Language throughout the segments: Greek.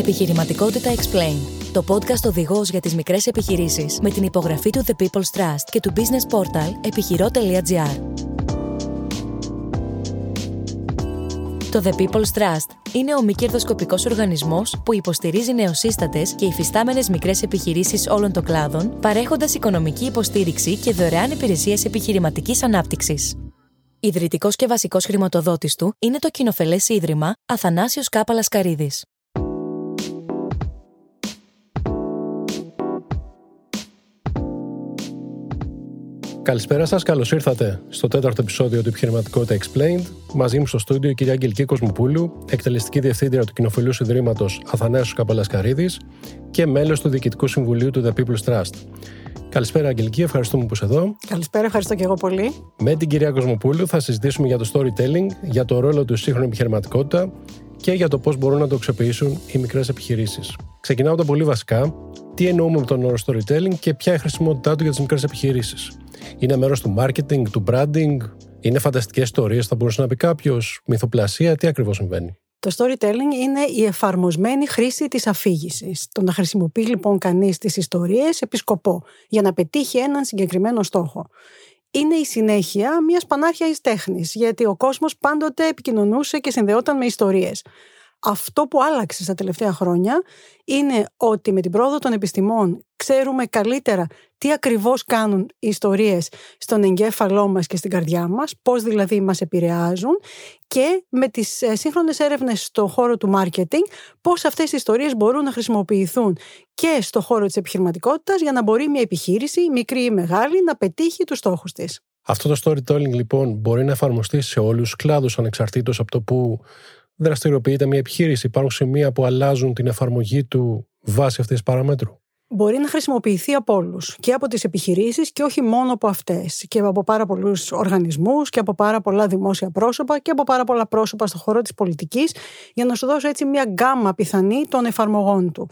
Επιχειρηματικότητα Explain. Το podcast οδηγός για τις μικρές επιχειρήσεις με την υπογραφή του The People's Trust και του business portal επιχειρό.gr. Το The People's Trust είναι ο μη κερδοσκοπικός οργανισμός που υποστηρίζει νεοσύστατες και υφιστάμενες μικρές επιχειρήσεις όλων των κλάδων, παρέχοντας οικονομική υποστήριξη και δωρεάν υπηρεσίες επιχειρηματικής ανάπτυξης. Ιδρυτικός και βασικός χρηματοδότης του είναι το κοινοφελές Ίδρυμα Αθανάσιος Κάπαλας Καρίδης. Καλησπέρα σας, καλώς ήρθατε στο τέταρτο επεισόδιο του Επιχειρηματικότητα Explained. Μαζί μου στο στούντιο η κυρία Αγγελική Κοσμοπούλου, εκτελεστική διευθύντρια του Κοινοφιλού Ιδρύματο Αθανάσου Καπαλασκαρίδης και μέλος του Διοικητικού Συμβουλίου του The People's Trust. Καλησπέρα, Αγγελική, ευχαριστούμε που είσαι εδώ. Καλησπέρα, ευχαριστώ και εγώ πολύ. Με την κυρία Κοσμοπούλου θα συζητήσουμε για το storytelling, για το ρόλο του σύγχρονη επιχειρηματικότητα και για το πώς μπορούν να το αξιοποιήσουν οι μικρές επιχειρήσεις. Ξεκινάω τα πολύ βασικά. Τι εννοούμε με τον όρο storytelling και ποια είναι η χρησιμότητά του για τις μικρές επιχειρήσεις. Είναι μέρος του marketing, του branding, είναι φανταστικές ιστορίες, θα μπορούσε να πει κάποιος, μυθοπλασία, τι ακριβώς συμβαίνει; Το storytelling είναι η εφαρμοσμένη χρήση της αφήγησης. Το να χρησιμοποιεί λοιπόν κανείς τις ιστορίες επί σκοπό για να πετύχει έναν συγκεκριμένο στόχο. Είναι η συνέχεια μιας πανάρχιας τέχνης, γιατί ο κόσμος πάντοτε επικοινωνούσε και συνδεόταν με ιστορίες. Αυτό που άλλαξε στα τελευταία χρόνια είναι ότι με την πρόοδο των επιστημών ξέρουμε καλύτερα τι ακριβώς κάνουν οι ιστορίες στον εγκέφαλό μας και στην καρδιά μας, πώς δηλαδή μας επηρεάζουν και με τις ε, σύγχρονες έρευνες στον χώρο του marketing, πώς αυτές οι ιστορίες μπορούν να χρησιμοποιηθούν και στον χώρο της επιχειρηματικότητας για να μπορεί μια επιχείρηση, μικρή ή μεγάλη, να πετύχει τους στόχους της. Αυτό το storytelling λοιπόν μπορεί να εφαρμοστεί σε όλους τους κλάδους ανεξαρτήτως από το που δραστηριοποιείται μια επιχείρηση. Υπάρχουν σημεία που αλλάζουν την εφαρμογή του βάσει αυτής της παραμέτρου. Μπορεί να χρησιμοποιηθεί από όλους και από τις επιχειρήσεις και όχι μόνο από αυτές. Και από πάρα πολλούς οργανισμούς και από πάρα πολλά δημόσια πρόσωπα και από πάρα πολλά πρόσωπα στον χώρο της πολιτικής, για να σου δώσω έτσι μια γκάμα πιθανή των εφαρμογών του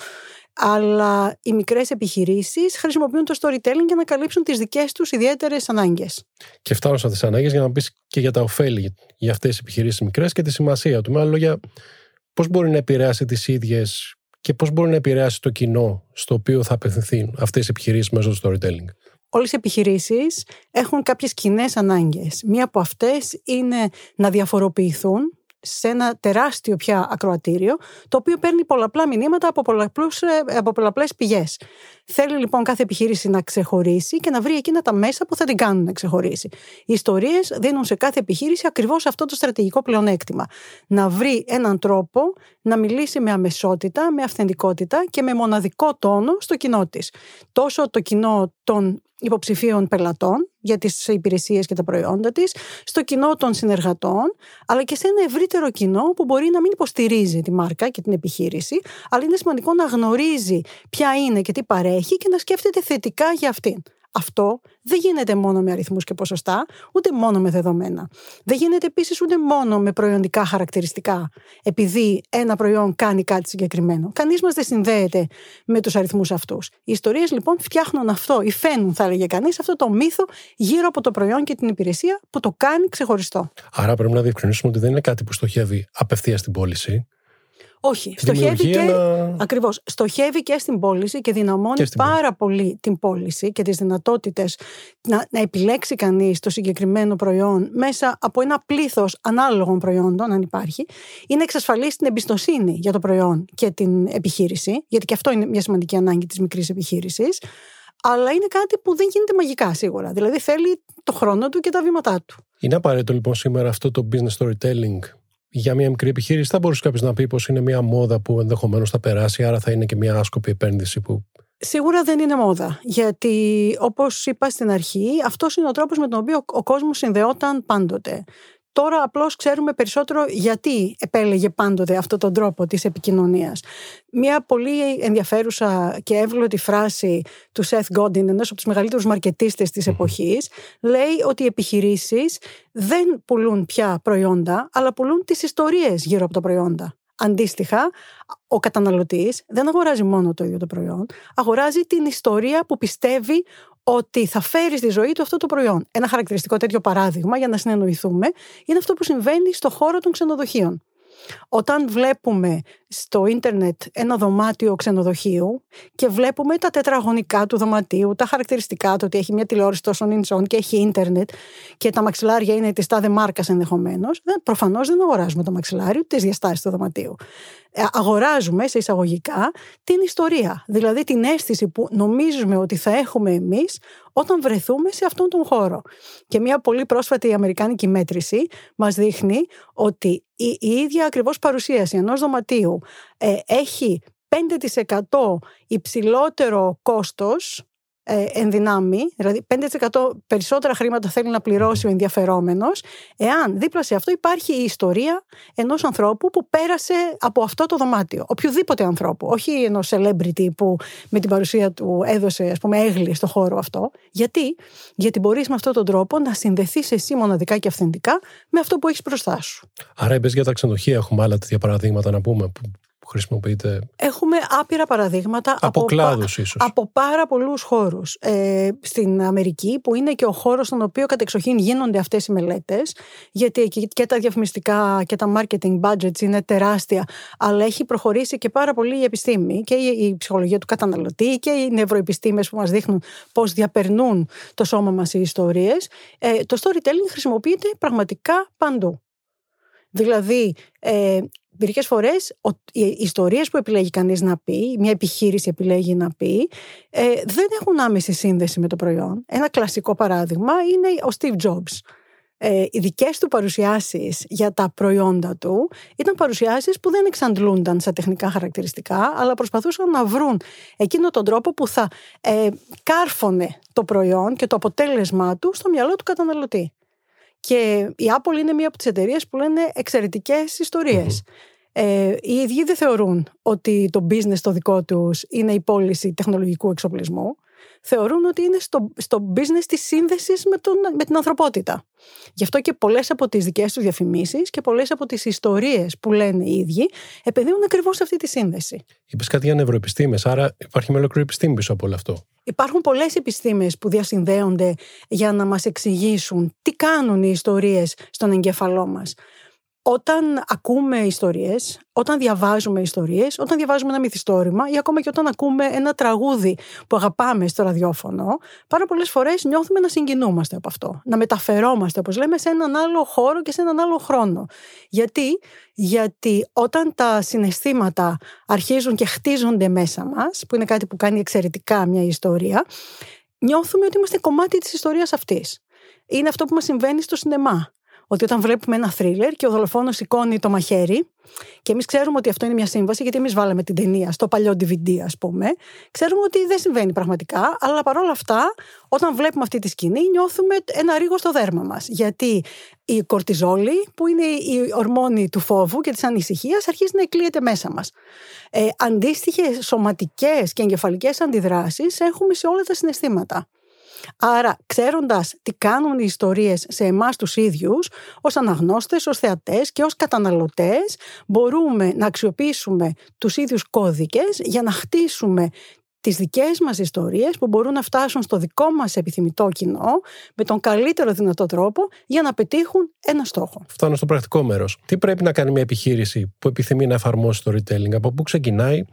αλλά οι μικρές επιχειρήσεις χρησιμοποιούν το storytelling για να καλύψουν τις δικές τους ιδιαίτερες ανάγκες. Και φτάνω σε αυτέ τι ανάγκες για να πεις και για τα ωφέλη για αυτές τις επιχειρήσεις μικρές και τη σημασία του. Με άλλα λόγια, πώς μπορεί να επηρεάσει τις ίδιες και πώς μπορεί να επηρεάσει το κοινό στο οποίο θα απευθυνθεί αυτές οι επιχειρήσεις μέσω του storytelling; Όλες οι επιχειρήσεις έχουν κάποιες κοινές ανάγκες. Μία από αυτές είναι να διαφοροποιηθούν σε ένα τεράστιο πια ακροατήριο, το οποίο παίρνει πολλαπλά μηνύματα από, πολλαπλούς, ε, από πολλαπλές πηγές. Θέλει λοιπόν κάθε επιχείρηση να ξεχωρίσει και να βρει εκείνα τα μέσα που θα την κάνουν να ξεχωρίσει. Οι ιστορίες δίνουν σε κάθε επιχείρηση ακριβώς αυτό το στρατηγικό πλεονέκτημα. Να βρει έναν τρόπο να μιλήσει με αμεσότητα, με αυθεντικότητα και με μοναδικό τόνο στο κοινό της. Τόσο το κοινό των υποψηφίων πελατών για τις υπηρεσίες και τα προϊόντα της, στο κοινό των συνεργατών, αλλά και σε ένα ευρύτερο κοινό που μπορεί να μην υποστηρίζει τη μάρκα και την επιχείρηση, αλλά είναι σημαντικό να γνωρίζει ποια είναι και τι παρέχει και να σκέφτεται θετικά για αυτήν. Αυτό δεν γίνεται μόνο με αριθμούς και ποσοστά, ούτε μόνο με δεδομένα. Δεν γίνεται επίσης ούτε μόνο με προϊόντικά χαρακτηριστικά, επειδή ένα προϊόν κάνει κάτι συγκεκριμένο. Κανείς μας δεν συνδέεται με τους αριθμούς αυτούς. Οι ιστορίες λοιπόν φτιάχνουν αυτό, ή φαίνουν, θα έλεγε κανείς, αυτό το μύθο γύρω από το προϊόν και την υπηρεσία που το κάνει ξεχωριστό. Άρα πρέπει να διευκρινίσουμε ότι δεν είναι κάτι που στοχεύει απευθείας στην πώληση. Όχι, στοχεύει και, ακριβώς, στοχεύει και στην πώληση και δυναμώνει πάρα πολύ την πώληση και τις δυνατότητες να, να επιλέξει κανείς το συγκεκριμένο προϊόν μέσα από ένα πλήθος ανάλογων προϊόντων, αν υπάρχει, είναι εξασφαλίσει την εμπιστοσύνη για το προϊόν και την επιχείρηση, γιατί και αυτό είναι μια σημαντική ανάγκη της μικρής επιχείρησης, αλλά είναι κάτι που δεν γίνεται μαγικά σίγουρα. Δηλαδή θέλει το χρόνο του και τα βήματά του. Είναι απαραίτητο λοιπόν σήμερα αυτό το business storytelling για μια μικρή επιχείρηση θα μπορούσε κάποιος να πει πως είναι μια μόδα που ενδεχομένως θα περάσει, άρα θα είναι και μια άσκοπη επένδυση που. Σίγουρα δεν είναι μόδα. Γιατί, όπως είπα στην αρχή, αυτός είναι ο τρόπος με τον οποίο ο κόσμος συνδεόταν πάντοτε. Τώρα απλώς ξέρουμε περισσότερο γιατί επέλεγε πάντοτε αυτόν τον τρόπο της επικοινωνίας. Μια πολύ ενδιαφέρουσα και εύγλωτη φράση του Seth Godin, ενός από τους μεγαλύτερους μαρκετίστες της εποχής, λέει ότι οι επιχειρήσεις δεν πουλούν πια προϊόντα, αλλά πουλούν τις ιστορίες γύρω από τα προϊόντα. Αντίστοιχα, ο καταναλωτής δεν αγοράζει μόνο το ίδιο το προϊόν, αγοράζει την ιστορία που πιστεύει ότι θα φέρει στη ζωή του αυτό το προϊόν. Ένα χαρακτηριστικό τέτοιο παράδειγμα, για να συνεννοηθούμε, είναι αυτό που συμβαίνει στο χώρο των ξενοδοχείων. Όταν βλέπουμε στο ίντερνετ ένα δωμάτιο ξενοδοχείου και βλέπουμε τα τετραγωνικά του δωματίου, τα χαρακτηριστικά του ότι έχει μια τηλεόραση τόσο νινσόν και έχει ίντερνετ και τα μαξιλάρια είναι της τάδε μάρκας ενδεχομένως, προφανώς δεν αγοράζουμε το μαξιλάρι ούτε τις διαστάσεις του δωματίου. Ε, αγοράζουμε σε εισαγωγικά την ιστορία, δηλαδή την αίσθηση που νομίζουμε ότι θα έχουμε εμείς όταν βρεθούμε σε αυτόν τον χώρο. Και μια πολύ πρόσφατη αμερικάνικη μέτρηση μας δείχνει ότι η, η ίδια ακριβώς παρουσίαση ενός δωματίου ε, έχει 5% υψηλότερο κόστος ε, ενδυνάμει, δηλαδή 5% περισσότερα χρήματα θέλει να πληρώσει ο ενδιαφερόμενος, εάν δίπλα σε αυτό υπάρχει η ιστορία ενός ανθρώπου που πέρασε από αυτό το δωμάτιο. Οποιοδήποτε ανθρώπου, όχι ενός celebrity που με την παρουσία του έδωσε, ας πούμε, έγκλη στο χώρο αυτό. Γιατί, Γιατί μπορείς με αυτόν τον τρόπο να συνδεθείς εσύ μοναδικά και αυθεντικά με αυτό που έχεις μπροστά σου. Άρα, είπε για τα ξενοδοχεία, έχουμε άλλα τέτοια παραδείγματα να πούμε χρησιμοποιείτε. Έχουμε άπειρα παραδείγματα από, από κλάδους ίσως. Από πάρα πολλούς χώρους. Ε, στην Αμερική που είναι και ο χώρος στον οποίο κατεξοχήν γίνονται αυτές οι μελέτες γιατί και τα διαφημιστικά και τα marketing budgets είναι τεράστια αλλά έχει προχωρήσει και πάρα πολύ η επιστήμη και η, ψυχολογία του καταναλωτή και οι νευροεπιστήμες που μας δείχνουν πώς διαπερνούν το σώμα μας οι ιστορίες. Ε, το storytelling χρησιμοποιείται πραγματικά παντού. Δηλαδή, ε, Μερικές φορές οι ιστορίες που επιλέγει κανείς να πει, μια επιχείρηση επιλέγει να πει, ε, δεν έχουν άμεση σύνδεση με το προϊόν. Ένα κλασικό παράδειγμα είναι ο Steve Jobs. Ε, οι δικές του παρουσιάσεις για τα προϊόντα του ήταν παρουσιάσεις που δεν εξαντλούνταν σε τεχνικά χαρακτηριστικά, αλλά προσπαθούσαν να βρουν εκείνο τον τρόπο που θα ε, κάρφωνε το προϊόν και το αποτέλεσμά του στο μυαλό του καταναλωτή. Και η Apple είναι μία από τις εταιρείες που λένε εξαιρετικές Ε, οι ίδιοι δεν θεωρούν ότι το business το δικό τους είναι η πώληση τεχνολογικού εξοπλισμού. Θεωρούν ότι είναι στο, στο business της σύνδεσης με, τον, με την ανθρωπότητα. Γι' αυτό και πολλές από τις δικές τους διαφημίσεις και πολλές από τις ιστορίες που λένε οι ίδιοι επενδύουν ακριβώς αυτή τη σύνδεση. Είπες κάτι για νευροεπιστήμες, άρα υπάρχει με ολόκληρη επιστήμη πίσω από όλο αυτό. Υπάρχουν πολλές επιστήμες που διασυνδέονται για να μας εξηγήσουν τι κάνουν οι ιστορίες στον εγκέφαλό μας. Όταν ακούμε ιστορίες, όταν διαβάζουμε ιστορίες, όταν διαβάζουμε ένα μυθιστόρημα ή ακόμα και όταν ακούμε ένα τραγούδι που αγαπάμε στο ραδιόφωνο, πάρα πολλές φορές νιώθουμε να συγκινούμαστε από αυτό, να μεταφερόμαστε, όπως λέμε, σε έναν άλλο χώρο και σε έναν άλλο χρόνο. Γιατί, Γιατί όταν τα συναισθήματα αρχίζουν και χτίζονται μέσα μας, που είναι κάτι που κάνει εξαιρετικά μια ιστορία, νιώθουμε ότι είμαστε κομμάτι της ιστορίας αυτής. Είναι αυτό που μας συμβαίνει στο σινεμά ότι όταν βλέπουμε ένα θρίλερ και ο δολοφόνος σηκώνει το μαχαίρι, και εμείς ξέρουμε ότι αυτό είναι μια σύμβαση, γιατί εμείς βάλαμε την ταινία στο παλιό DVD, ας πούμε. Ξέρουμε ότι δεν συμβαίνει πραγματικά, αλλά παρόλα αυτά, όταν βλέπουμε αυτή τη σκηνή, νιώθουμε ένα ρίγο στο δέρμα μας. Γιατί η κορτιζόλη, που είναι η ορμόνη του φόβου και της ανησυχίας, αρχίζει να εκλείεται μέσα μας. Ε, Αντίστοιχες σωματικές και εγκεφαλικές αντιδράσεις έχουμε σε όλα τα συναισθήματα. Άρα, ξέροντας τι κάνουν οι ιστορίες σε εμάς τους ίδιους, ως αναγνώστες, ως θεατές και ως καταναλωτές, μπορούμε να αξιοποιήσουμε τους ίδιους κώδικες για να χτίσουμε τις δικές μας ιστορίες που μπορούν να φτάσουν στο δικό μας επιθυμητό κοινό με τον καλύτερο δυνατό τρόπο για να πετύχουν ένα στόχο. Φτάνω στο πρακτικό μέρος. Τι πρέπει να κάνει μια επιχείρηση που επιθυμεί να εφαρμόσει το retailing, από πού ξεκινάει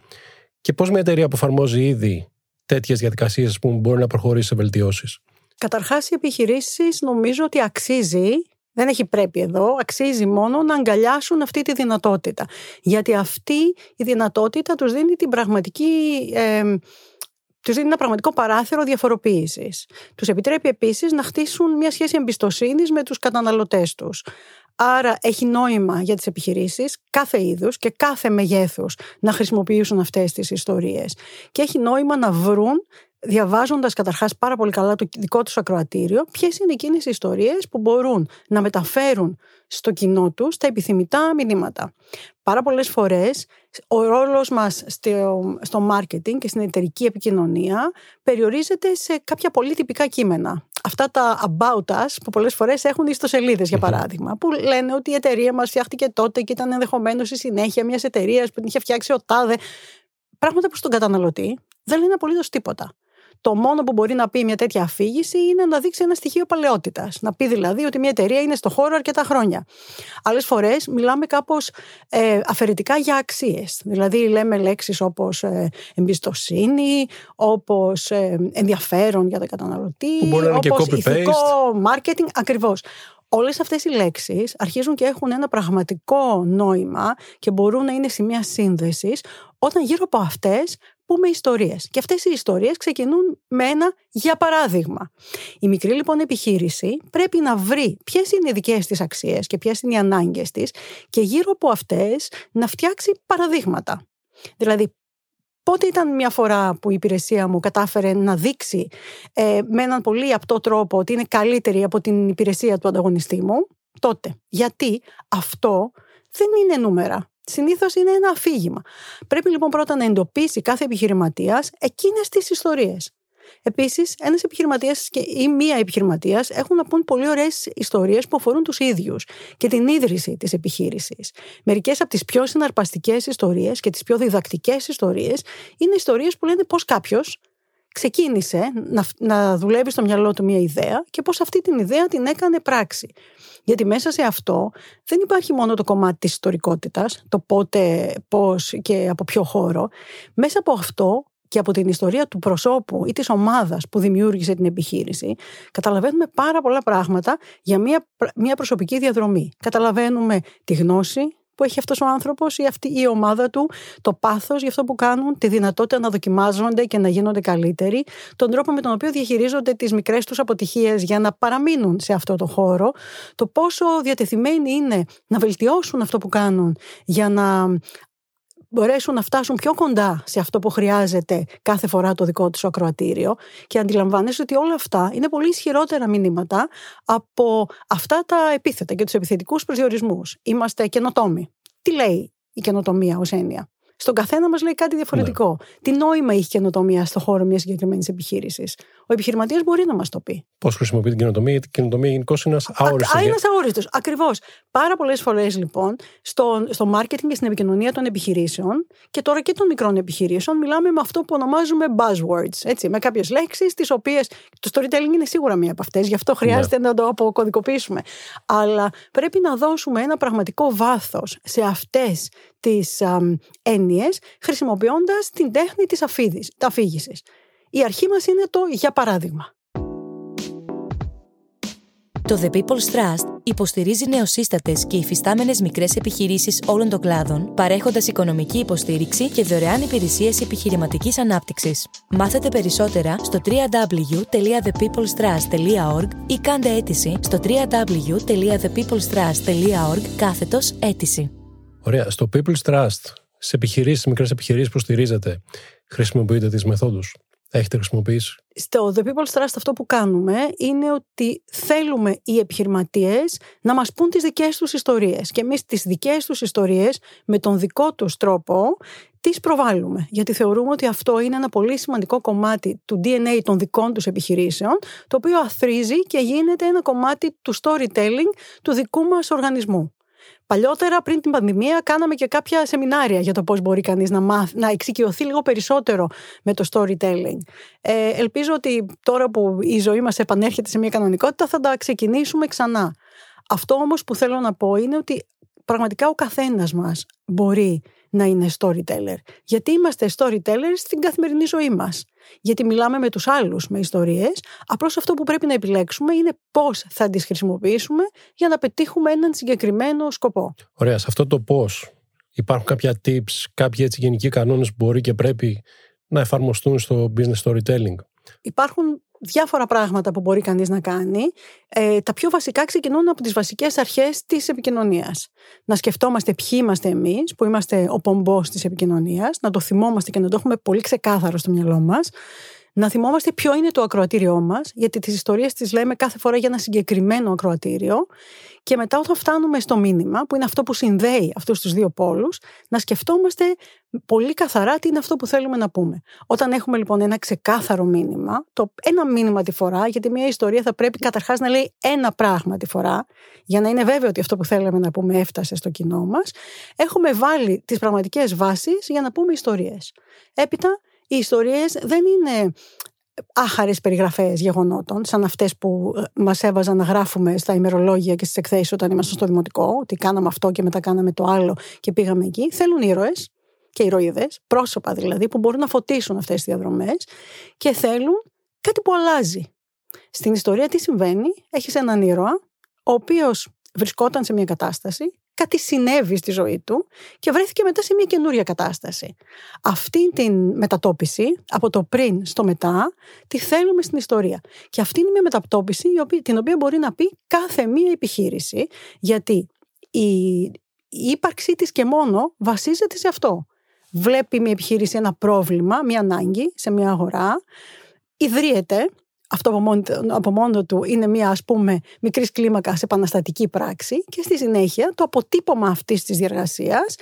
και πώς μια εταιρεία που εφαρμόζει ήδη τέτοιες διαδικασίες που μπορεί να προχωρήσει σε βελτιώσεις. Καταρχάς, οι επιχειρήσεις νομίζω ότι αξίζει δεν έχει πρέπει εδώ, αξίζει μόνο να αγκαλιάσουν αυτή τη δυνατότητα. Γιατί αυτή η δυνατότητα τους δίνει την πραγματική... Ε, τους δίνει ένα πραγματικό παράθυρο διαφοροποίησης. Τους επιτρέπει επίσης να χτίσουν μια σχέση εμπιστοσύνης με τους καταναλωτές τους. Άρα έχει νόημα για τις επιχειρήσεις κάθε είδους και κάθε μεγέθους να χρησιμοποιήσουν αυτές τις ιστορίες. Και έχει νόημα να βρουν διαβάζοντας καταρχάς πάρα πολύ καλά το δικό τους ακροατήριο ποιες είναι εκείνες οι ιστορίες που μπορούν να μεταφέρουν στο κοινό τους τα επιθυμητά μηνύματα. Πάρα πολλές φορές ο ρόλος μας στο, στο marketing και στην εταιρική επικοινωνία περιορίζεται σε κάποια πολύ τυπικά κείμενα. Αυτά τα about us που πολλές φορές έχουν ιστοσελίδες για παράδειγμα που λένε ότι η εταιρεία μας φτιάχτηκε τότε και ήταν ενδεχομένως η συνέχεια μιας εταιρείας που την είχε φτιάξει ο τάδε. Πράγματα που στον καταναλωτή δεν λένε απολύτως τίποτα. Το μόνο που μπορεί να πει μια τέτοια αφήγηση είναι να δείξει ένα στοιχείο παλαιότητας. Να πει δηλαδή ότι μια εταιρεία είναι στο χώρο αρκετά χρόνια. Άλλες φορές μιλάμε κάπως ε, αφαιρετικά για αξίες. Δηλαδή λέμε λέξεις όπως ε, εμπιστοσύνη, όπως ε, ενδιαφέρον για τον καταναλωτή, όπως ηθικό marketing. Ακριβώς. Όλες αυτές οι λέξεις αρχίζουν και έχουν ένα πραγματικό νόημα και μπορούν να είναι σημεία σύνδεσης όταν γύρω από αυτές πούμε ιστορίες. Και αυτές οι ιστορίες ξεκινούν με ένα για παράδειγμα. Η μικρή λοιπόν επιχείρηση πρέπει να βρει ποιες είναι οι δικές της αξίες και ποιες είναι οι ανάγκες της και γύρω από αυτές να φτιάξει παραδείγματα. Δηλαδή Πότε ήταν μια φορά που η υπηρεσία μου κατάφερε να δείξει ε, με έναν πολύ απτό τρόπο ότι είναι καλύτερη από την υπηρεσία του ανταγωνιστή μου, τότε. Γιατί αυτό δεν είναι νούμερα. Συνήθως είναι ένα αφήγημα. Πρέπει λοιπόν πρώτα να εντοπίσει κάθε επιχειρηματίας εκείνες τις ιστορίες. Επίσης, ένας επιχειρηματίας ή μία επιχειρηματίας έχουν να πούν πολύ ωραίες ιστορίες που αφορούν τους ίδιους και την ίδρυση της επιχείρησης. Μερικές από τις πιο συναρπαστικές ιστορίες και τις πιο διδακτικές ιστορίες είναι ιστορίες που λένε πώς κάποιος ξεκίνησε να, να δουλεύει στο μυαλό του μια ιδέα και πώς αυτή την ιδέα την έκανε πράξη. Γιατί μέσα σε αυτό δεν υπάρχει μόνο το κομμάτι της ιστορικότητας, το πότε, πώς και από ποιο χώρο. Μέσα από αυτό και από την ιστορία του προσώπου ή της ομάδας που δημιούργησε την επιχείρηση, καταλαβαίνουμε πάρα πολλά πράγματα για μια, μια προσωπική διαδρομή. Καταλαβαίνουμε τη γνώση, που έχει αυτός ο άνθρωπος ή αυτή η ομάδα του, το πάθος για αυτό που κάνουν, τη δυνατότητα να δοκιμάζονται και να γίνονται καλύτεροι, τον τρόπο με τον οποίο διαχειρίζονται τις μικρές τους αποτυχίες για να παραμείνουν σε αυτό το χώρο, το πόσο διατεθειμένοι είναι να βελτιώσουν αυτό που κάνουν για να μπορέσουν να φτάσουν πιο κοντά σε αυτό που χρειάζεται κάθε φορά το δικό τους ακροατήριο και αντιλαμβάνεσαι ότι όλα αυτά είναι πολύ ισχυρότερα μηνύματα από αυτά τα επίθετα και τους επιθετικούς προσδιορισμούς. Είμαστε καινοτόμοι. Τι λέει η καινοτομία ως έννοια; Στον καθένα μας λέει κάτι διαφορετικό. Ναι. Τι νόημα έχει καινοτομία στον χώρο μιας συγκεκριμένης επιχείρησης; Ο επιχειρηματίας μπορεί να μας το πει. Πώς χρησιμοποιεί την καινοτομία, γιατί η καινοτομία γενικώς είναι ένας αόριστος. Α, είναι αόριστος. Ακριβώς. Πάρα πολλές φορές λοιπόν στο, στο marketing και στην επικοινωνία των επιχειρήσεων και τώρα και των μικρών επιχειρήσεων μιλάμε με αυτό που ονομάζουμε buzzwords. Έτσι, με κάποιες λέξεις, τις οποίες. Το storytelling είναι σίγουρα μία από αυτές, γι' αυτό χρειάζεται ναι. να το αποκωδικοποιήσουμε. Αλλά πρέπει να δώσουμε ένα πραγματικό βάθος σε αυτές τις έννοιες χρησιμοποιώντας την τέχνη της αφήγησης. Η αρχή μας είναι το «για παράδειγμα». Το The People's Trust υποστηρίζει νεοσύστατε και υφιστάμενες μικρές επιχειρήσεις όλων των κλάδων, παρέχοντας οικονομική υποστήριξη και δωρεάν υπηρεσίες επιχειρηματικής ανάπτυξης. Μάθετε περισσότερα στο www.thepeoplestrust.org ή κάντε αίτηση στο www.thepeoplestrust.org κάθετος αίτηση. Ωραία. Στο People's Trust, σε επιχειρήσεις, μικρές επιχειρήσεις που στηρίζετε, χρησιμοποιείτε τις μεθόδους. Έχετε χρησιμοποιήσει; Στο The People's Trust αυτό που κάνουμε είναι ότι θέλουμε οι επιχειρηματίες να μας πούν τις δικές τους ιστορίες και εμείς τις δικές τους ιστορίες με τον δικό τους τρόπο τις προβάλλουμε. Γιατί θεωρούμε ότι αυτό είναι ένα πολύ σημαντικό κομμάτι του DNA των δικών τους επιχειρήσεων το οποίο αθρίζει και γίνεται ένα κομμάτι του storytelling του δικού μας οργανισμού. Παλιότερα, πριν την πανδημία, κάναμε και κάποια σεμινάρια για το πώς μπορεί κανείς να, μάθ, να εξοικειωθεί λίγο περισσότερο με το storytelling. Ε, ελπίζω ότι τώρα που η ζωή μας επανέρχεται σε μια κανονικότητα, θα τα ξεκινήσουμε ξανά. Αυτό όμως που θέλω να πω είναι ότι πραγματικά ο καθένας μας μπορεί να είναι storyteller. Γιατί είμαστε storytellers στην καθημερινή ζωή μας. Γιατί μιλάμε με τους άλλους με ιστορίες. Απλώς αυτό που πρέπει να επιλέξουμε είναι πώς θα τις χρησιμοποιήσουμε για να πετύχουμε έναν συγκεκριμένο σκοπό. Ωραία. Σε αυτό το πώς υπάρχουν κάποια tips, κάποιοι έτσι γενικοί κανόνες που μπορεί και πρέπει να εφαρμοστούν στο business storytelling; Υπάρχουν διάφορα πράγματα που μπορεί κανείς να κάνει. Ε, τα πιο βασικά ξεκινούν από τις βασικές αρχές της επικοινωνίας. Να σκεφτόμαστε ποιοι είμαστε εμείς, που είμαστε ο πομπός της επικοινωνίας, να το θυμόμαστε και να το έχουμε πολύ ξεκάθαρο στο μυαλό μας. Να θυμόμαστε ποιο είναι το ακροατήριό μας, γιατί τις ιστορίες τις λέμε κάθε φορά για ένα συγκεκριμένο ακροατήριο. Και μετά, όταν φτάνουμε στο μήνυμα, που είναι αυτό που συνδέει αυτούς τους δύο πόλους, να σκεφτόμαστε πολύ καθαρά τι είναι αυτό που θέλουμε να πούμε. Όταν έχουμε λοιπόν ένα ξεκάθαρο μήνυμα, το ένα μήνυμα τη φορά, γιατί μια ιστορία θα πρέπει καταρχάς να λέει ένα πράγμα τη φορά, για να είναι βέβαιο ότι αυτό που θέλαμε να πούμε έφτασε στο κοινό μας, έχουμε βάλει τις πραγματικές βάσεις για να πούμε ιστορίες. Έπειτα, οι ιστορίες δεν είναι άχαρες περιγραφές γεγονότων, σαν αυτές που ε, μας έβαζαν να γράφουμε στα ημερολόγια και στις εκθέσεις όταν ήμασταν στο δημοτικό, ότι κάναμε αυτό και μετά κάναμε το άλλο και πήγαμε εκεί. Θέλουν ήρωες και ηρωίδες, πρόσωπα δηλαδή, που μπορούν να φωτίσουν αυτές τις διαδρομές και θέλουν κάτι που αλλάζει. Στην ιστορία τι συμβαίνει, έχεις έναν ήρωα, ο οποίος βρισκόταν σε μια κατάσταση κάτι συνέβη στη ζωή του και βρέθηκε μετά σε μια καινούρια κατάσταση. Αυτή την μετατόπιση από το πριν στο μετά τη θέλουμε στην ιστορία. Και αυτή είναι μια μετατόπιση την οποία μπορεί να πει κάθε μία επιχείρηση γιατί η, η ύπαρξή της και μόνο βασίζεται σε αυτό. Βλέπει μια επιχείρηση ένα πρόβλημα, μια ανάγκη σε μια αγορά, ιδρύεται αυτό από μόνο, από μόνος του είναι μια ας πούμε μικρής κλίμακας επαναστατική πράξη και στη συνέχεια το αποτύπωμα αυτής της διεργασίας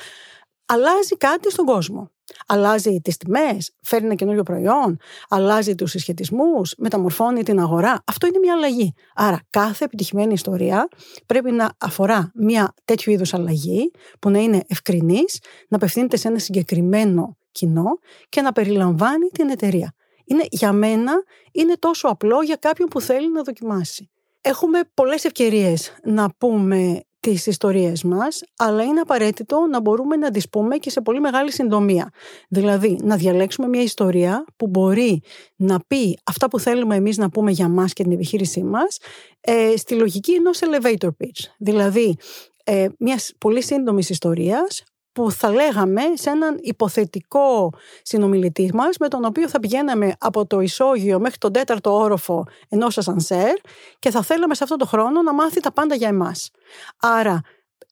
αλλάζει κάτι στον κόσμο. Αλλάζει τις τιμές, φέρνει ένα καινούριο προϊόν, αλλάζει τους συσχετισμούς, μεταμορφώνει την αγορά. Αυτό είναι μια αλλαγή. Άρα κάθε επιτυχημένη ιστορία πρέπει να αφορά μια τέτοιου είδους αλλαγή που να είναι ευκρινής, να απευθύνεται σε ένα συγκεκριμένο κοινό και να περιλαμβάνει την εταιρεία είναι για μένα είναι τόσο απλό για κάποιον που θέλει να δοκιμάσει. Έχουμε πολλές ευκαιρίες να πούμε τις ιστορίες μας, αλλά είναι απαραίτητο να μπορούμε να τις πούμε και σε πολύ μεγάλη συντομία. Δηλαδή, να διαλέξουμε μια ιστορία που μπορεί να πει αυτά που θέλουμε εμείς να πούμε για μας και την επιχείρησή μας, ε, στη λογική ενός elevator pitch. Δηλαδή, ε, μιας πολύ σύντομης ιστορίας που θα λέγαμε σε έναν υποθετικό συνομιλητή μας με τον οποίο θα πηγαίναμε από το ισόγειο μέχρι τον τέταρτο όροφο ενός ασανσέρ και θα θέλαμε σε αυτό το χρόνο να μάθει τα πάντα για εμάς. Άρα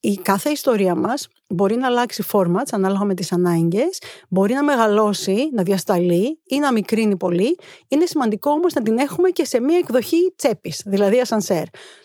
η κάθε ιστορία μας μπορεί να αλλάξει formats ανάλογα με τις ανάγκες, μπορεί να μεγαλώσει, να διασταλεί ή να μικρύνει πολύ. Είναι σημαντικό όμως να την έχουμε και σε μια εκδοχή τσέπης, δηλαδή ασανσέρ.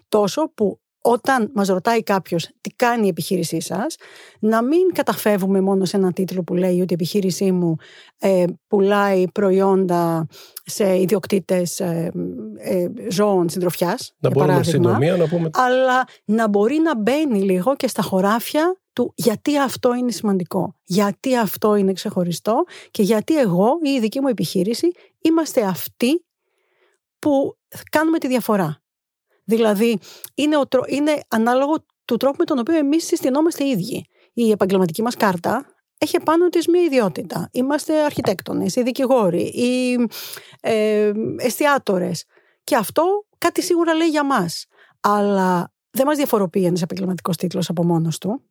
Τόσο που όταν μας ρωτάει κάποιος τι κάνει η επιχείρησή σας, να μην καταφεύγουμε μόνο σε έναν τίτλο που λέει ότι η επιχείρησή μου ε, πουλάει προϊόντα σε ιδιοκτήτες ε, ε, ζώων συντροφιάς, να μπορούμε συντομία να πούμε... αλλά να μπορεί να μπαίνει λίγο και στα χωράφια του γιατί αυτό είναι σημαντικό, γιατί αυτό είναι ξεχωριστό και γιατί εγώ ή η δική μου επιχείρηση είμαστε αυτοί που κάνουμε τη διαφορά. Δηλαδή, είναι, ο, είναι ανάλογο του τρόπου με τον οποίο εμείς συστηνόμαστε οι ίδιοι. Η επαγγελματική μας κάρτα έχει πάνω της μία ιδιότητα. Είμαστε αρχιτέκτονες, οι δικηγόροι, οι ε, εστιατόρες. Και αυτό κάτι σίγουρα λέει για μας. Αλλά δεν μας διαφοροποιεί ένας επαγγελματικός τίτλος από μόνος του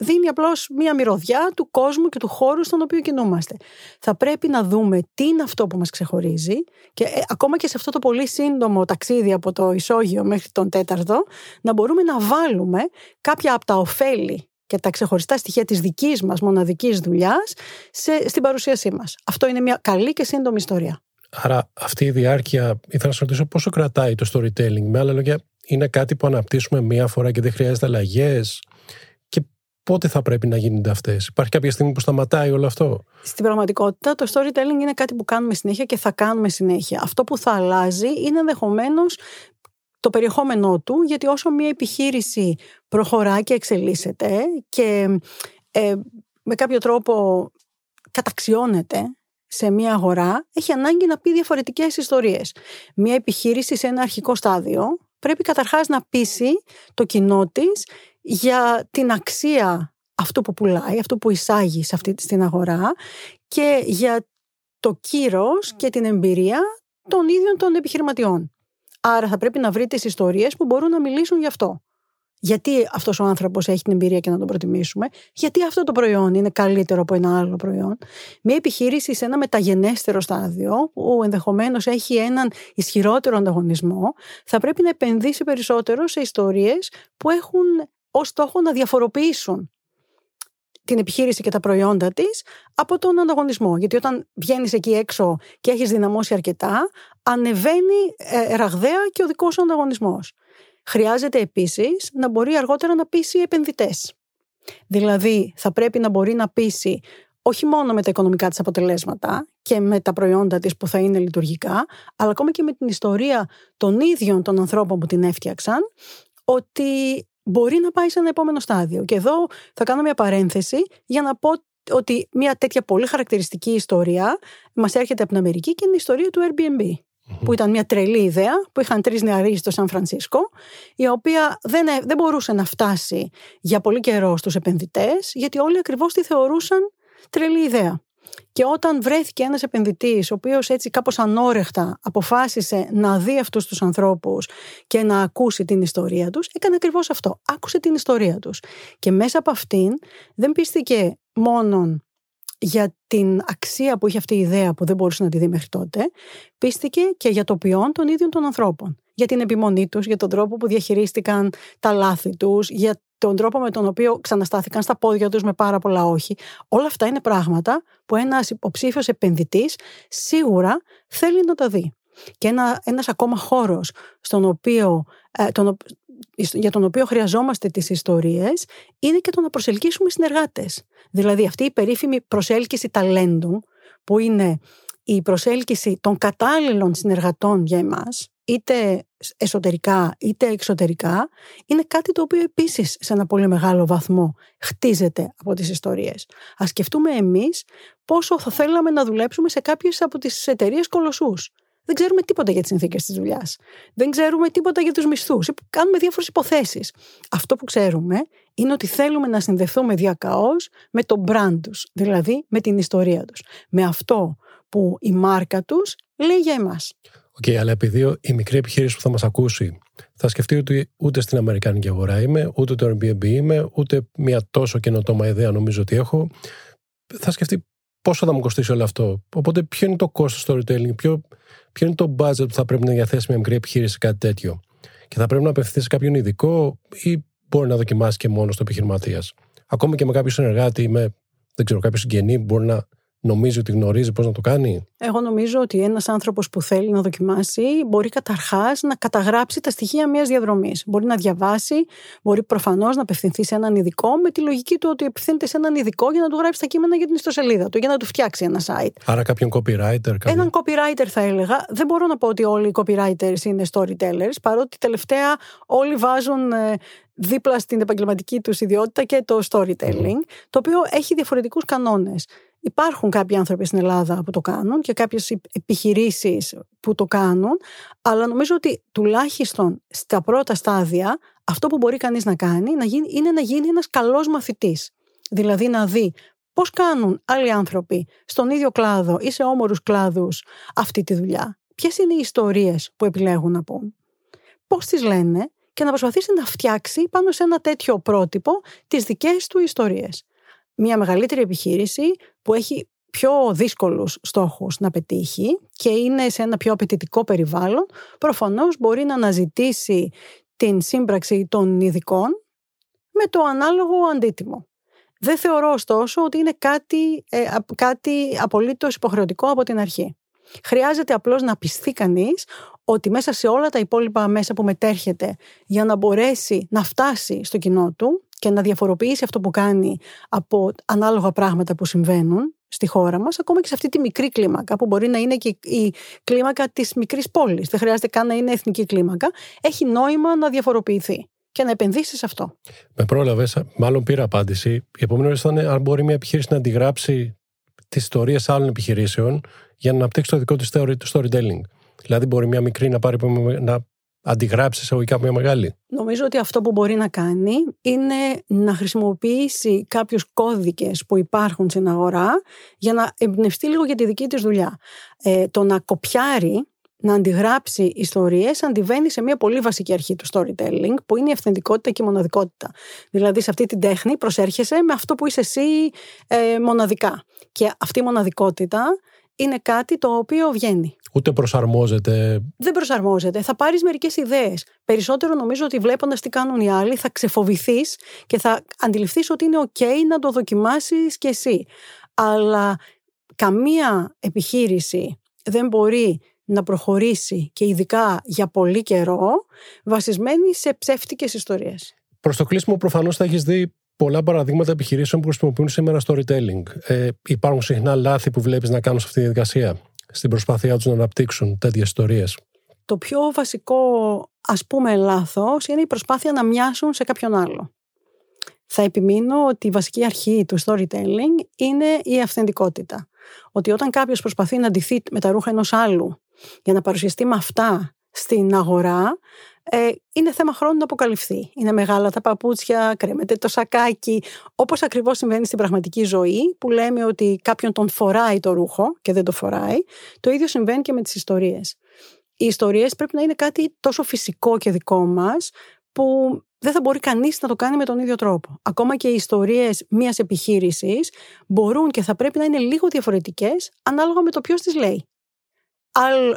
δίνει απλώς μία μυρωδιά του κόσμου και του χώρου στον οποίο κινούμαστε. Θα πρέπει να δούμε τι είναι αυτό που μας ξεχωρίζει και ε, ακόμα και σε αυτό το πολύ σύντομο ταξίδι από το ισόγειο μέχρι τον τέταρτο, να μπορούμε να βάλουμε κάποια από τα ωφέλη και τα ξεχωριστά στοιχεία της δικής μας μοναδικής δουλειάς στην παρουσίασή μας. Αυτό είναι μια καλή και σύντομη ιστορία. Άρα αυτή η διάρκεια, ήθελα να σα ρωτήσω πόσο κρατάει το storytelling; Με άλλα λόγια, είναι κάτι που αναπτύσσουμε μία φορά και δεν χρειάζεται αλλαγές; Πότε θα πρέπει να γίνονται αυτές. Υπάρχει κάποια στιγμή που σταματάει όλο αυτό; Στην πραγματικότητα, το storytelling είναι κάτι που κάνουμε συνέχεια και θα κάνουμε συνέχεια. Αυτό που θα αλλάζει είναι ενδεχομένως το περιεχόμενό του, γιατί όσο μια επιχείρηση προχωρά και εξελίσσεται και ε, με κάποιο τρόπο καταξιώνεται σε μια αγορά, έχει ανάγκη να πει διαφορετικές ιστορίες. Μια επιχείρηση σε ένα αρχικό στάδιο πρέπει καταρχάς να πείσει το κοινό της για την αξία αυτού που πουλάει, αυτού που εισάγει σε αυτή την αγορά και για το κύρος και την εμπειρία των ίδιων των επιχειρηματιών. Άρα θα πρέπει να βρει τις ιστορίες που μπορούν να μιλήσουν γι' αυτό. Γιατί αυτός ο άνθρωπος έχει την εμπειρία και να τον προτιμήσουμε, γιατί αυτό το προϊόν είναι καλύτερο από ένα άλλο προϊόν; Μια επιχείρηση σε ένα μεταγενέστερο στάδιο, που ενδεχομένως έχει έναν ισχυρότερο ανταγωνισμό, θα πρέπει να επενδύσει περισσότερο σε ιστορίες που έχουν ως στόχο να διαφοροποιήσουν την επιχείρηση και τα προϊόντα της από τον ανταγωνισμό. Γιατί όταν βγαίνεις εκεί έξω και έχεις δυναμώσει αρκετά, ανεβαίνει ε, ραγδαία και ο δικός σου ανταγωνισμός. Χρειάζεται επίσης να μπορεί αργότερα να πείσει επενδυτές. Δηλαδή θα πρέπει να μπορεί να πείσει όχι μόνο με τα οικονομικά της αποτελέσματα και με τα προϊόντα της που θα είναι λειτουργικά, αλλά ακόμα και με την ιστορία των ίδιων των ανθρώπων που την έφτιαξαν, ότι μπορεί να πάει σε ένα επόμενο στάδιο. Και εδώ θα κάνω μια παρένθεση για να πω ότι μια τέτοια πολύ χαρακτηριστική ιστορία μας έρχεται από την Αμερική και είναι η ιστορία του Airbnb. που ήταν μια τρελή ιδέα, που είχαν τρεις νεαροί στο Σαν Φρανσίσκο, η οποία δεν, ε, δεν μπορούσε να φτάσει για πολύ καιρό στους επενδυτές, γιατί όλοι ακριβώς τη θεωρούσαν τρελή ιδέα. Και όταν βρέθηκε ένας επενδυτής, ο οποίος έτσι κάπως ανόρεχτα αποφάσισε να δει αυτούς τους ανθρώπους και να ακούσει την ιστορία τους, έκανε ακριβώς αυτό. Άκουσε την ιστορία τους. Και μέσα από αυτήν δεν πίστηκε μόνον για την αξία που είχε αυτή η ιδέα που δεν μπορούσε να τη δει μέχρι τότε, πίστηκε και για το ποιόν των ίδιων των ανθρώπων. Για την επιμονή τους, για τον τρόπο που διαχειρίστηκαν τα λάθη τους, για τον τρόπο με τον οποίο ξαναστάθηκαν στα πόδια τους με πάρα πολλά όχι. Όλα αυτά είναι πράγματα που ένας υποψήφιος επενδυτής σίγουρα θέλει να τα δει. Και ένα, ένας ακόμα χώρος στον οποίο, ε, τον, για τον οποίο χρειαζόμαστε τις ιστορίες είναι και το να προσελκύσουμε συνεργάτες. Δηλαδή αυτή η περίφημη προσέλκυση ταλέντου που είναι η προσέλκυση των κατάλληλων συνεργατών για εμάς είτε εσωτερικά είτε εξωτερικά, είναι κάτι το οποίο επίσης σε ένα πολύ μεγάλο βαθμό χτίζεται από τις ιστορίες. Ας σκεφτούμε εμείς πόσο θα θέλαμε να δουλέψουμε σε κάποιες από τις εταιρείες κολοσσούς. Δεν ξέρουμε τίποτα για τις συνθήκες της δουλειάς. Δεν ξέρουμε τίποτα για τους μισθούς. Κάνουμε διάφορες υποθέσεις. Αυτό που ξέρουμε είναι ότι θέλουμε να συνδεθούμε διακαώ με το brand τους, δηλαδή με την ιστορία τους. Με αυτό που η μάρκα τους λέει για εμάς. OK, okay, αλλά επειδή η μικρή επιχείρηση που θα μας ακούσει θα σκεφτεί ότι ούτε στην Αμερικάνικη αγορά είμαι, ούτε το Airbnb είμαι, ούτε μια τόσο καινοτόμα ιδέα νομίζω ότι έχω, θα σκεφτεί πόσο θα μου κοστίσει όλο αυτό. Οπότε, ποιο είναι το κόστος storytelling, ποιο, ποιο είναι το budget που θα πρέπει να διαθέσει μια μικρή επιχείρηση κάτι τέτοιο. Και θα πρέπει να απευθυνθεί σε κάποιον ειδικό ή μπορεί να δοκιμάσει και μόνος του επιχειρηματίας. Ακόμα και με κάποιο συνεργάτη, με δεν ξέρω, κάποιο συγγενή μπορεί να νομίζει ότι γνωρίζει πώς να το κάνει; Εγώ νομίζω ότι ένας άνθρωπος που θέλει να δοκιμάσει μπορεί καταρχάς να καταγράψει τα στοιχεία μιας διαδρομής. Μπορεί να διαβάσει, μπορεί προφανώς να απευθυνθεί σε έναν ειδικό με τη λογική του ότι απευθύνεται σε έναν ειδικό για να του γράψει τα κείμενα για την ιστοσελίδα του, για να του φτιάξει ένα site. Άρα κάποιον copywriter. Κάποιον... Έναν copywriter θα έλεγα. Δεν μπορώ να πω ότι όλοι οι copywriters είναι storytellers, παρότι τελευταία όλοι βάζουν ε, δίπλα στην επαγγελματική τους ιδιότητα και το storytelling, το οποίο έχει διαφορετικούς κανόνες. Υπάρχουν κάποιοι άνθρωποι στην Ελλάδα που το κάνουν και κάποιες επιχειρήσεις που το κάνουν, αλλά νομίζω ότι τουλάχιστον στα πρώτα στάδια αυτό που μπορεί κανείς να κάνει είναι να γίνει ένας καλός μαθητής. Δηλαδή να δει πώς κάνουν άλλοι άνθρωποι στον ίδιο κλάδο ή σε όμορους κλάδους αυτή τη δουλειά. Ποιες είναι οι ιστορίες που επιλέγουν να πούν. Πώς τις λένε και να προσπαθήσει να φτιάξει πάνω σε ένα τέτοιο πρότυπο τις δικές του ιστορίες μια μεγαλύτερη επιχείρηση που έχει πιο δύσκολους στόχους να πετύχει και είναι σε ένα πιο απαιτητικό περιβάλλον, προφανώς μπορεί να αναζητήσει την σύμπραξη των ειδικών με το ανάλογο αντίτιμο. Δεν θεωρώ ωστόσο ότι είναι κάτι, ε, κάτι απολύτως υποχρεωτικό από την αρχή. Χρειάζεται απλώς να πιστεί κανείς ότι μέσα σε όλα τα υπόλοιπα μέσα που μετέρχεται για να μπορέσει να φτάσει στο κοινό του και να διαφοροποιήσει αυτό που κάνει από ανάλογα πράγματα που συμβαίνουν στη χώρα μας, ακόμα και σε αυτή τη μικρή κλίμακα, που μπορεί να είναι και η κλίμακα της μικρής πόλης. Δεν χρειάζεται καν να είναι εθνική κλίμακα. Έχει νόημα να διαφοροποιηθεί και να επενδύσει σε αυτό. Με πρόλαβες, μάλλον πήρα απάντηση. Η επόμενη ήταν αν μπορεί μια επιχείρηση να αντιγράψει τις ιστορίες άλλων επιχειρήσεων για να αναπτύξει το δικό της storytelling. Δηλαδή, μπορεί μια μικρή να, πάρει, να αντιγράψεις εισαγωγικά μια μεγάλη. Νομίζω ότι αυτό που μπορεί να κάνει είναι να χρησιμοποιήσει κάποιους κώδικες που υπάρχουν στην αγορά για να εμπνευστεί λίγο για τη δική της δουλειά. Ε, το να κοπιάρει να αντιγράψει ιστορίες αντιβαίνει σε μια πολύ βασική αρχή του storytelling, που είναι η αυθεντικότητα και η μοναδικότητα. Δηλαδή, σε αυτή την τέχνη προσέρχεσαι με αυτό που είσαι εσύ ε, μοναδικά. Και αυτή η μοναδικότητα είναι κάτι το οποίο βγαίνει. Ούτε προσαρμόζεται. Δεν προσαρμόζεται. Θα πάρεις μερικές ιδέες. Περισσότερο νομίζω ότι βλέποντας τι κάνουν οι άλλοι, θα ξεφοβηθείς και θα αντιληφθείς ότι είναι OK να το δοκιμάσεις κι εσύ. Αλλά καμία επιχείρηση δεν μπορεί να προχωρήσει και ειδικά για πολύ καιρό βασισμένη σε ψεύτικες ιστορίες. Προς το κλείσιμο προφανώς θα έχεις δει πολλά παραδείγματα επιχειρήσεων που χρησιμοποιούν σήμερα storytelling. Ε, υπάρχουν συχνά λάθη που βλέπεις να κάνουν σε αυτή τη διαδικασία, στην προσπάθειά τους να αναπτύξουν τέτοιες ιστορίες. Το πιο βασικό, ας πούμε, λάθος είναι η προσπάθεια να μοιάσουν σε κάποιον άλλο. Θα επιμείνω ότι η βασική αρχή του storytelling είναι η αυθεντικότητα. Ότι όταν κάποιος προσπαθεί να αντιθεί με τα ρούχα ενός άλλου για να παρουσιαστεί με αυτά στην αγορά, ε, είναι θέμα χρόνου να αποκαλυφθεί. Είναι μεγάλα τα παπούτσια, κρέμεται το σακάκι. Όπως ακριβώς συμβαίνει στην πραγματική ζωή, που λέμε ότι κάποιον τον φοράει το ρούχο και δεν το φοράει, το ίδιο συμβαίνει και με τις ιστορίες. Οι ιστορίες πρέπει να είναι κάτι τόσο φυσικό και δικό μας, που δεν θα μπορεί κανείς να το κάνει με τον ίδιο τρόπο. Ακόμα και οι ιστορίες μιας επιχείρησης μπορούν και θα πρέπει να είναι λίγο διαφορετικές ανάλογα με το ποιος τις λέει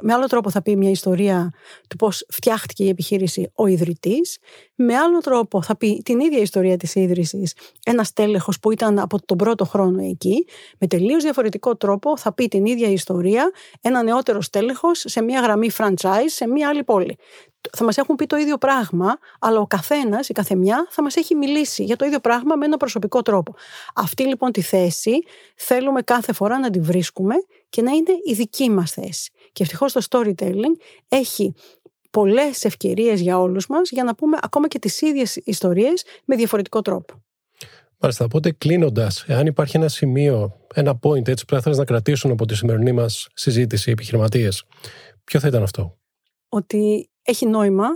με άλλο τρόπο θα πει μια ιστορία του πώς φτιάχτηκε η επιχείρηση ο ιδρυτής. Με άλλο τρόπο θα πει την ίδια ιστορία της ίδρυσης ένας τέλεχος που ήταν από τον πρώτο χρόνο εκεί. Με τελείως διαφορετικό τρόπο θα πει την ίδια ιστορία ένα νεότερος τέλεχος σε μια γραμμή franchise σε μια άλλη πόλη. Θα μας έχουν πει το ίδιο πράγμα, αλλά ο καθένας, η καθεμιά θα μας έχει μιλήσει για το ίδιο πράγμα με ένα προσωπικό τρόπο. Αυτή λοιπόν τη θέση θέλουμε κάθε φορά να τη βρίσκουμε και να είναι η δική μας θέση. Και ευτυχώς το storytelling έχει πολλές ευκαιρίες για όλους μας για να πούμε ακόμα και τις ίδιες ιστορίες με διαφορετικό τρόπο. Μάλιστα, οπότε κλείνοντας, εάν υπάρχει ένα σημείο, ένα point έτσι που θα να κρατήσουν από τη σημερινή μας συζήτηση οι επιχειρηματίες, ποιο θα ήταν αυτό; Ότι έχει νόημα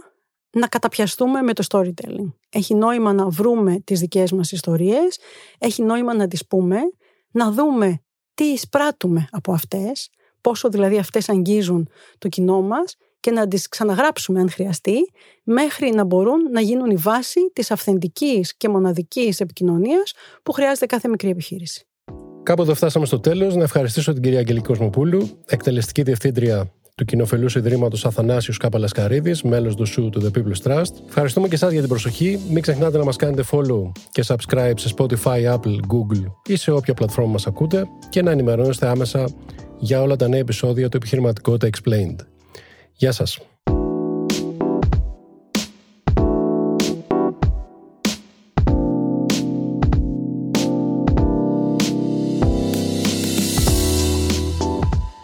να καταπιαστούμε με το storytelling. Έχει νόημα να βρούμε τις δικές μας ιστορίες, έχει νόημα να τις πούμε, να δούμε τι εισπράττουμε από αυτές, πόσο δηλαδή αυτές αγγίζουν το κοινό μας και να τις ξαναγράψουμε αν χρειαστεί, μέχρι να μπορούν να γίνουν η βάση της αυθεντικής και μοναδικής επικοινωνίας που χρειάζεται κάθε μικρή επιχείρηση. Κάπου εδώ φτάσαμε στο τέλος. Να ευχαριστήσω την κυρία Αγγελική Κοσμοπούλου, εκτελεστική διευθύντρια του Κοινοφελούς Ιδρύματος Αθανάσιου Καπαλασκαρίδη, μέλος του ΣΟΥ του The People's Trust. Ευχαριστούμε και εσάς για την προσοχή. Μην ξεχνάτε να μας κάνετε follow και subscribe σε Spotify, Apple, Google ή σε όποια πλατφόρμα μας ακούτε και να ενημερώνεστε άμεσα για όλα τα νέα επεισόδια του Επιχειρηματικότητα Explained. Γεια σας.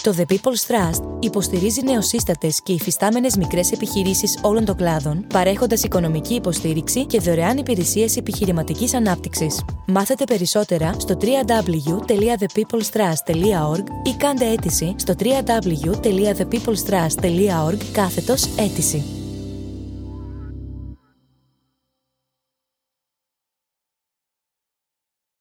Το The People's Trust υποστηρίζει νεοσύστατες και υφιστάμενες μικρές επιχειρήσεις όλων των κλάδων, παρέχοντας οικονομική υποστήριξη και δωρεάν υπηρεσίες επιχειρηματικής ανάπτυξης. Μάθετε περισσότερα στο www.thepeoplestrust.org ή κάντε αίτηση στο www.thepeoplestrust.org κάθετος αίτηση.